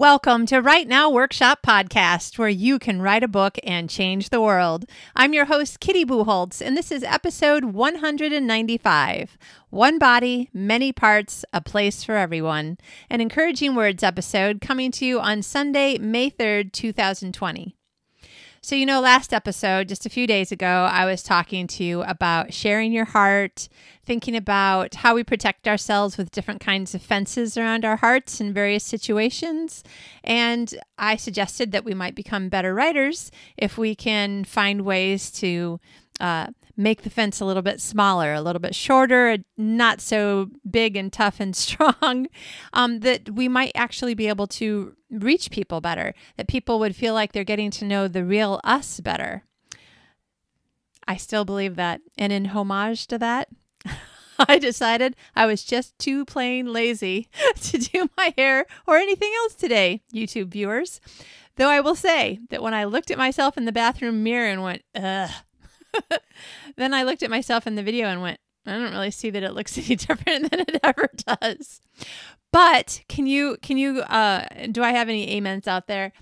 Welcome to Write Now Workshop Podcast, where you can write a book and change the world. I'm your host, Kitty Bucholtz, and this is episode 195 One Body, Many Parts, A Place for Everyone, an encouraging words episode coming to you on Sunday, May 3rd, 2020. So, you know, last episode, just a few days ago, I was talking to you about sharing your heart, thinking about how we protect ourselves with different kinds of fences around our hearts in various situations. And I suggested that we might become better writers if we can find ways to uh, make the fence a little bit smaller, a little bit shorter, not so big and tough and strong, um, that we might actually be able to reach people better, that people would feel like they're getting to know the real us better. I still believe that. And in homage to that, I decided I was just too plain lazy to do my hair or anything else today, YouTube viewers. Though I will say that when I looked at myself in the bathroom mirror and went, ugh, then I looked at myself in the video and went, I don't really see that it looks any different than it ever does. But can you can you uh do I have any amens out there?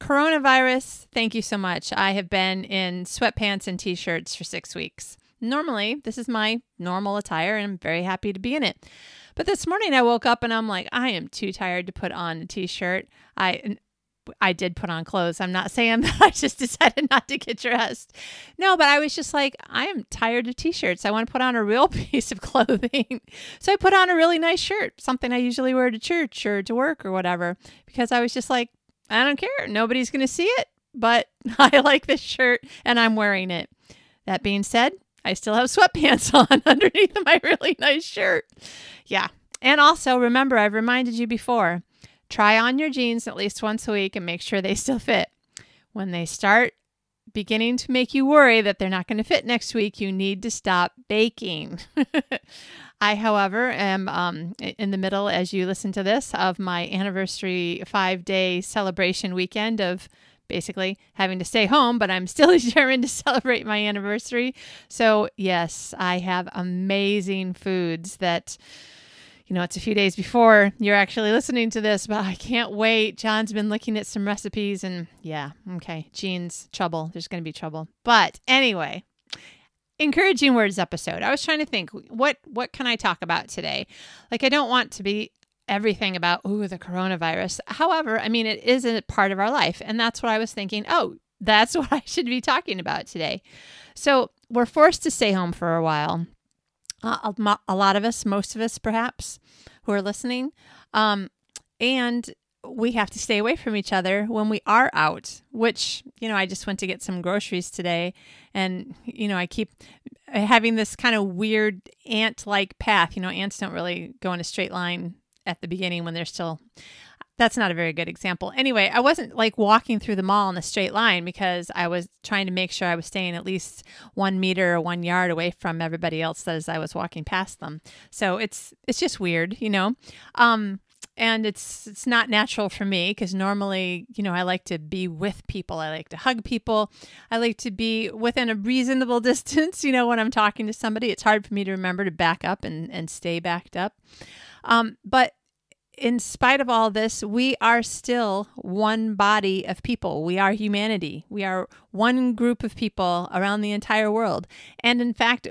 Coronavirus, thank you so much. I have been in sweatpants and t-shirts for 6 weeks. Normally, this is my normal attire and I'm very happy to be in it. But this morning I woke up and I'm like, I am too tired to put on a t-shirt. I I did put on clothes. I'm not saying that I just decided not to get dressed. No, but I was just like, I am tired of t shirts. I want to put on a real piece of clothing. so I put on a really nice shirt, something I usually wear to church or to work or whatever, because I was just like, I don't care. Nobody's going to see it, but I like this shirt and I'm wearing it. That being said, I still have sweatpants on underneath my really nice shirt. Yeah. And also, remember, I've reminded you before Try on your jeans at least once a week and make sure they still fit. When they start beginning to make you worry that they're not going to fit next week, you need to stop baking. I, however, am um, in the middle, as you listen to this, of my anniversary five day celebration weekend of basically having to stay home, but I'm still determined to celebrate my anniversary. So, yes, I have amazing foods that you know, it's a few days before you're actually listening to this, but I can't wait. John's been looking at some recipes and yeah, okay, jeans, trouble. There's going to be trouble. But anyway, encouraging words episode. I was trying to think what what can I talk about today? Like I don't want to be everything about ooh the coronavirus. However, I mean it is a part of our life and that's what I was thinking, oh, that's what I should be talking about today. So, we're forced to stay home for a while uh, a, lot of us, most of us perhaps, who are listening. Um, and we have to stay away from each other when we are out, which, you know, I just went to get some groceries today. And, you know, I keep having this kind of weird ant like path. You know, ants don't really go in a straight line at the beginning when they're still that's not a very good example. Anyway, I wasn't like walking through the mall in a straight line because I was trying to make sure I was staying at least one meter or one yard away from everybody else as I was walking past them. So it's it's just weird, you know. Um, and it's it's not natural for me because normally you know i like to be with people i like to hug people i like to be within a reasonable distance you know when i'm talking to somebody it's hard for me to remember to back up and and stay backed up um, but in spite of all this, we are still one body of people. We are humanity. We are one group of people around the entire world. And in fact,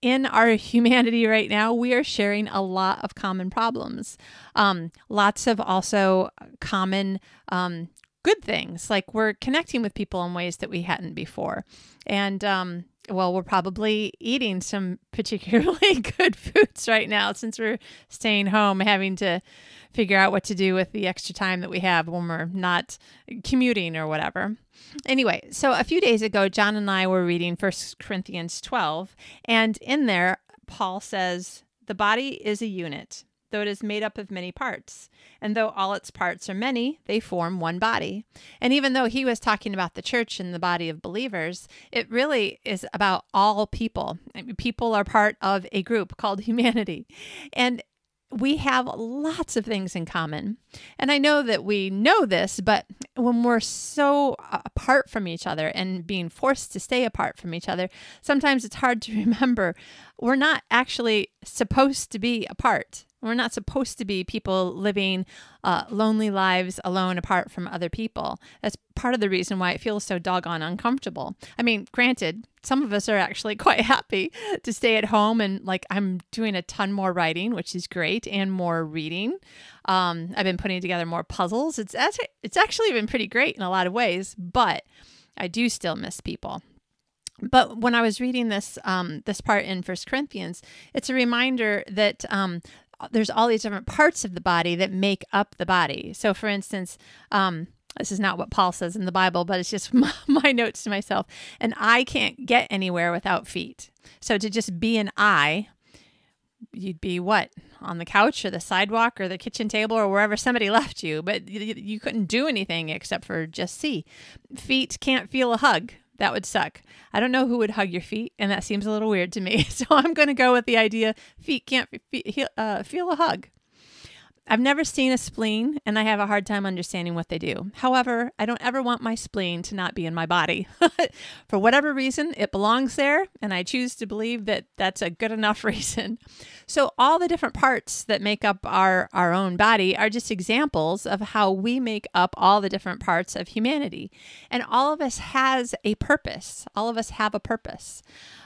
in our humanity right now, we are sharing a lot of common problems. Um, lots of also common um, good things, like we're connecting with people in ways that we hadn't before. And um, well, we're probably eating some particularly good foods right now since we're staying home, having to figure out what to do with the extra time that we have when we're not commuting or whatever. Anyway, so a few days ago, John and I were reading First Corinthians 12, and in there, Paul says, The body is a unit though it is made up of many parts. And though all its parts are many, they form one body. And even though he was talking about the church and the body of believers, it really is about all people. People are part of a group called humanity. And we have lots of things in common. And I know that we know this, but when we're so apart from each other and being forced to stay apart from each other, sometimes it's hard to remember we're not actually supposed to be apart We're not supposed to be people living uh, lonely lives alone apart from other people. That's part of the reason why it feels so doggone uncomfortable. I mean, granted, some of us are actually quite happy to stay at home and like I'm doing a ton more writing, which is great, and more reading. Um, I've been putting together more puzzles. It's it's actually been pretty great in a lot of ways, but I do still miss people. But when I was reading this um, this part in First Corinthians, it's a reminder that um, there's all these different parts of the body that make up the body. So, for instance, um, this is not what Paul says in the Bible, but it's just my, my notes to myself. And I can't get anywhere without feet. So to just be an eye, you'd be what on the couch or the sidewalk or the kitchen table or wherever somebody left you, but you, you couldn't do anything except for just see. Feet can't feel a hug. That would suck. I don't know who would hug your feet, and that seems a little weird to me. So I'm going to go with the idea feet can't feel, uh, feel a hug. I've never seen a spleen and I have a hard time understanding what they do. However, I don't ever want my spleen to not be in my body. For whatever reason, it belongs there, and I choose to believe that that's a good enough reason. So, all the different parts that make up our, our own body are just examples of how we make up all the different parts of humanity. And all of us has a purpose, all of us have a purpose.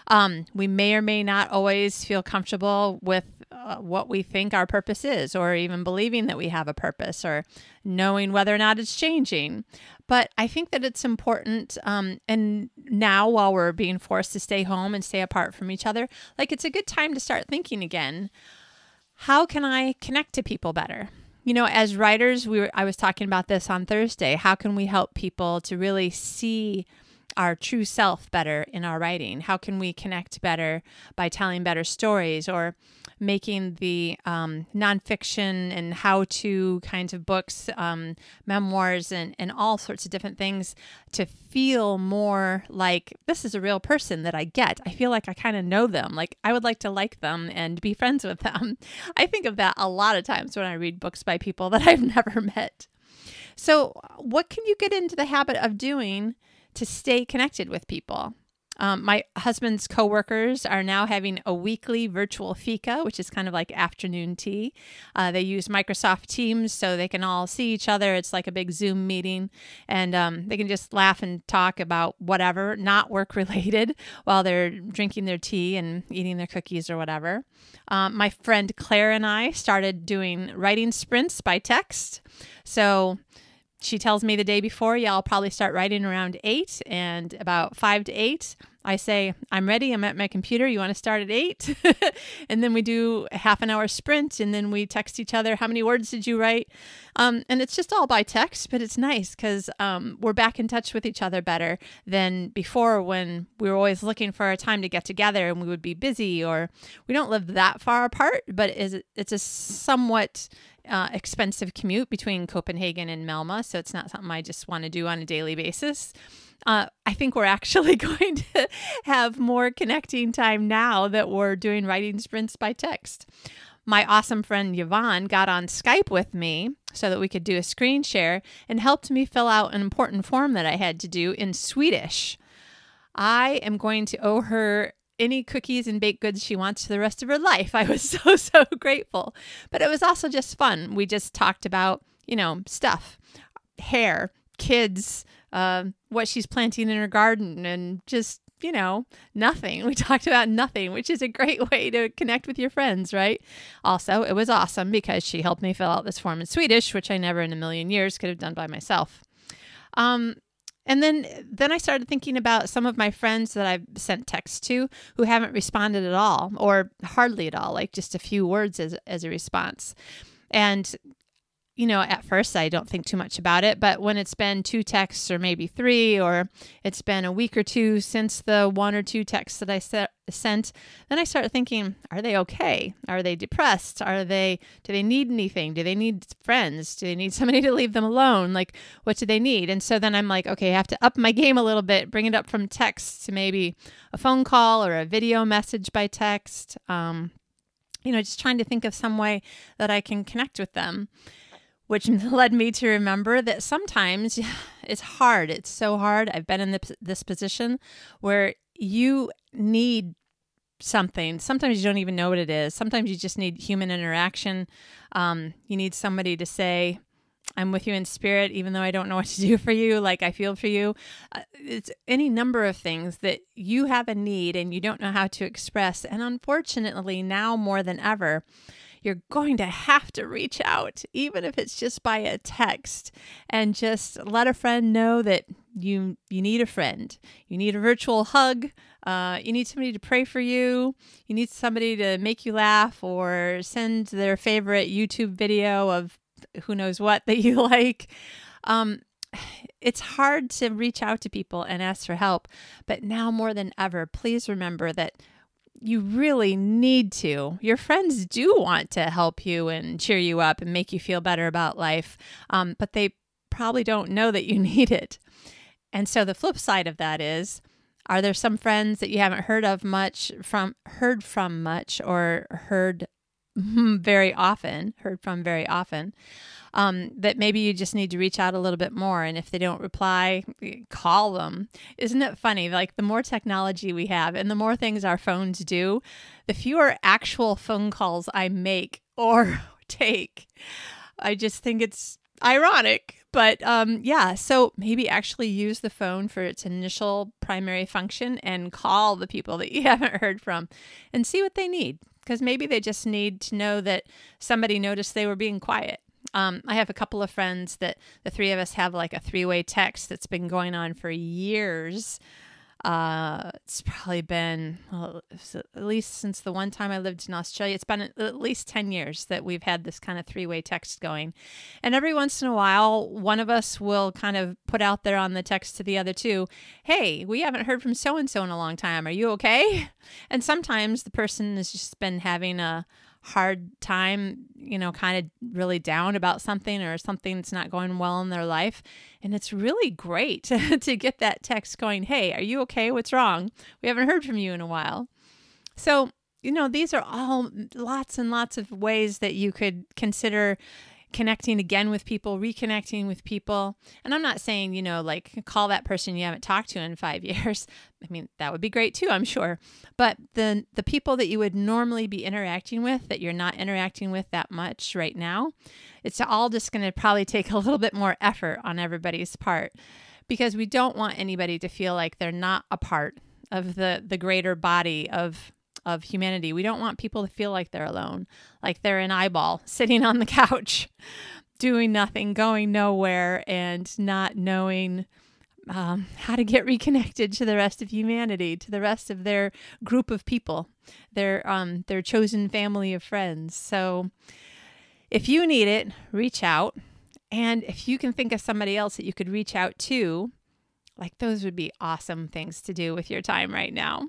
Um, we may or may not always feel comfortable with uh, what we think our purpose is, or even believing that we have a purpose, or knowing whether or not it's changing. But I think that it's important. Um, and now, while we're being forced to stay home and stay apart from each other, like it's a good time to start thinking again how can I connect to people better? You know, as writers, we were, I was talking about this on Thursday. How can we help people to really see our true self better in our writing? How can we connect better by telling better stories or making the um, nonfiction and how to kinds of books, um, memoirs, and, and all sorts of different things to feel more like this is a real person that I get. I feel like I kind of know them. Like I would like to like them and be friends with them. I think of that a lot of times when I read books by people that I've never met. So, what can you get into the habit of doing to stay connected with people. Um, my husband's coworkers are now having a weekly virtual fika, which is kind of like afternoon tea. Uh, they use Microsoft Teams so they can all see each other. It's like a big Zoom meeting, and um, they can just laugh and talk about whatever, not work related, while they're drinking their tea and eating their cookies or whatever. Um, my friend Claire and I started doing writing sprints by text. So she tells me the day before, yeah, I'll probably start writing around eight. And about five to eight, I say, I'm ready. I'm at my computer. You want to start at eight? and then we do a half an hour sprint and then we text each other, How many words did you write? Um, and it's just all by text, but it's nice because um, we're back in touch with each other better than before when we were always looking for a time to get together and we would be busy or we don't live that far apart, but it's a somewhat uh, expensive commute between Copenhagen and Malmö, so it's not something I just want to do on a daily basis. Uh, I think we're actually going to have more connecting time now that we're doing writing sprints by text. My awesome friend Yvonne got on Skype with me so that we could do a screen share and helped me fill out an important form that I had to do in Swedish. I am going to owe her any cookies and baked goods she wants for the rest of her life. I was so, so grateful. But it was also just fun. We just talked about, you know, stuff, hair, kids, uh, what she's planting in her garden, and just, you know, nothing. We talked about nothing, which is a great way to connect with your friends, right? Also, it was awesome because she helped me fill out this form in Swedish, which I never in a million years could have done by myself. Um, and then then I started thinking about some of my friends that I've sent texts to who haven't responded at all or hardly at all, like just a few words as as a response. And you know, at first I don't think too much about it, but when it's been two texts or maybe three, or it's been a week or two since the one or two texts that I sent, then I start thinking, are they okay? Are they depressed? Are they, do they need anything? Do they need friends? Do they need somebody to leave them alone? Like, what do they need? And so then I'm like, okay, I have to up my game a little bit, bring it up from text to maybe a phone call or a video message by text. Um, you know, just trying to think of some way that I can connect with them which led me to remember that sometimes it's hard. It's so hard. I've been in this position where you need something. Sometimes you don't even know what it is. Sometimes you just need human interaction. Um, you need somebody to say, I'm with you in spirit, even though I don't know what to do for you. Like I feel for you. Uh, it's any number of things that you have a need and you don't know how to express. And unfortunately, now more than ever, you're going to have to reach out, even if it's just by a text, and just let a friend know that you you need a friend. You need a virtual hug. Uh, you need somebody to pray for you. You need somebody to make you laugh or send their favorite YouTube video of who knows what that you like. Um, it's hard to reach out to people and ask for help, but now more than ever, please remember that you really need to. Your friends do want to help you and cheer you up and make you feel better about life, um, but they probably don't know that you need it. And so the flip side of that is are there some friends that you haven't heard of much from heard from much or heard very often, heard from very often, um, that maybe you just need to reach out a little bit more. And if they don't reply, call them. Isn't it funny? Like the more technology we have and the more things our phones do, the fewer actual phone calls I make or take. I just think it's ironic. But um, yeah, so maybe actually use the phone for its initial primary function and call the people that you haven't heard from and see what they need because maybe they just need to know that somebody noticed they were being quiet. Um, I have a couple of friends that the three of us have like a three way text that's been going on for years uh, it's probably been well, at least since the one time I lived in Australia. It's been at least 10 years that we've had this kind of three way text going. And every once in a while, one of us will kind of put out there on the text to the other two, Hey, we haven't heard from so and so in a long time. Are you okay? And sometimes the person has just been having a, hard time, you know, kind of really down about something or something that's not going well in their life. And it's really great to get that text going, Hey, are you okay? What's wrong? We haven't heard from you in a while. So, you know, these are all mm, lots and lots of ways that you could consider connecting again with people, reconnecting with people. And I'm not saying, you know, like call that person you haven't talked to in 5 years. I mean, that would be great too, I'm sure. But the the people that you would normally be interacting with that you're not interacting with that much right now, it's all just going to probably take a little bit more effort on everybody's part because we don't want anybody to feel like they're not a part of the the greater body of of humanity. We don't want people to feel like they're alone, like they're an eyeball sitting on the couch, doing nothing, going nowhere, and not knowing um, how to get reconnected to the rest of humanity, to the rest of their group of people, their um, their chosen family of friends. So, if you need it, reach out, and if you can think of somebody else that you could reach out to, like those would be awesome things to do with your time right now.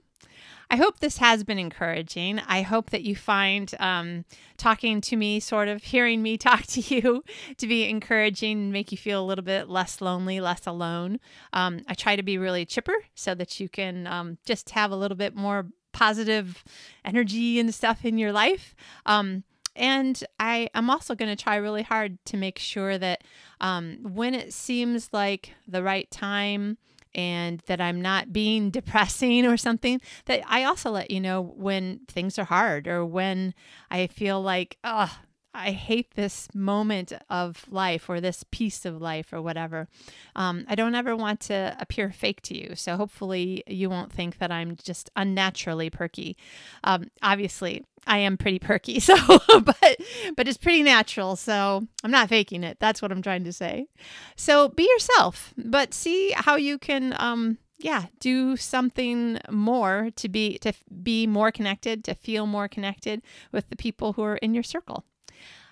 I hope this has been encouraging. I hope that you find um, talking to me, sort of hearing me talk to you, to be encouraging and make you feel a little bit less lonely, less alone. Um, I try to be really chipper so that you can um, just have a little bit more positive energy and stuff in your life. Um, and I am also going to try really hard to make sure that um, when it seems like the right time, and that I'm not being depressing or something, that I also let you know when things are hard or when I feel like, oh, I hate this moment of life or this piece of life or whatever. Um, I don't ever want to appear fake to you. So hopefully you won't think that I'm just unnaturally perky. Um, obviously, I am pretty perky, so but but it's pretty natural. So I'm not faking it. That's what I'm trying to say. So be yourself, but see how you can. Um, yeah, do something more to be to be more connected, to feel more connected with the people who are in your circle.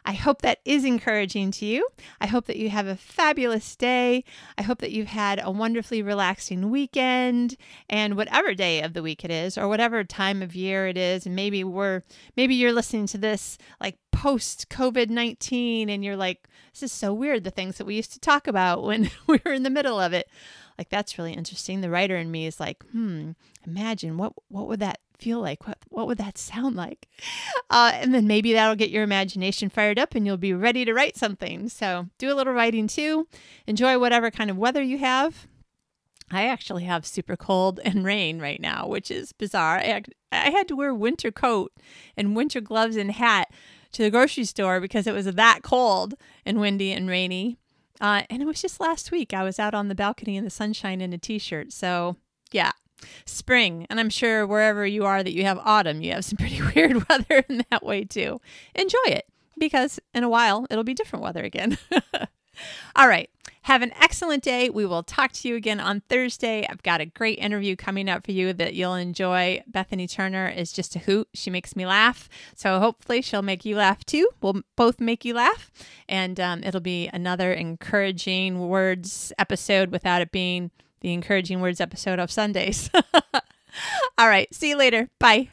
I hope that is encouraging to you. I hope that you have a fabulous day. I hope that you've had a wonderfully relaxing weekend and whatever day of the week it is or whatever time of year it is and maybe we're maybe you're listening to this like post COVID-19 and you're like this is so weird the things that we used to talk about when we were in the middle of it. Like that's really interesting. The writer in me is like, "Hmm, imagine what what would that feel like? What what would that sound like? Uh, and then maybe that'll get your imagination fired up, and you'll be ready to write something. So do a little writing too. Enjoy whatever kind of weather you have. I actually have super cold and rain right now, which is bizarre. I, I had to wear winter coat and winter gloves and hat to the grocery store because it was that cold and windy and rainy. Uh, and it was just last week. I was out on the balcony in the sunshine in a t shirt. So, yeah, spring. And I'm sure wherever you are that you have autumn, you have some pretty weird weather in that way too. Enjoy it because in a while it'll be different weather again. All right. Have an excellent day. We will talk to you again on Thursday. I've got a great interview coming up for you that you'll enjoy. Bethany Turner is just a hoot. She makes me laugh. So hopefully she'll make you laugh too. We'll both make you laugh. And um, it'll be another encouraging words episode without it being the encouraging words episode of Sundays. All right. See you later. Bye.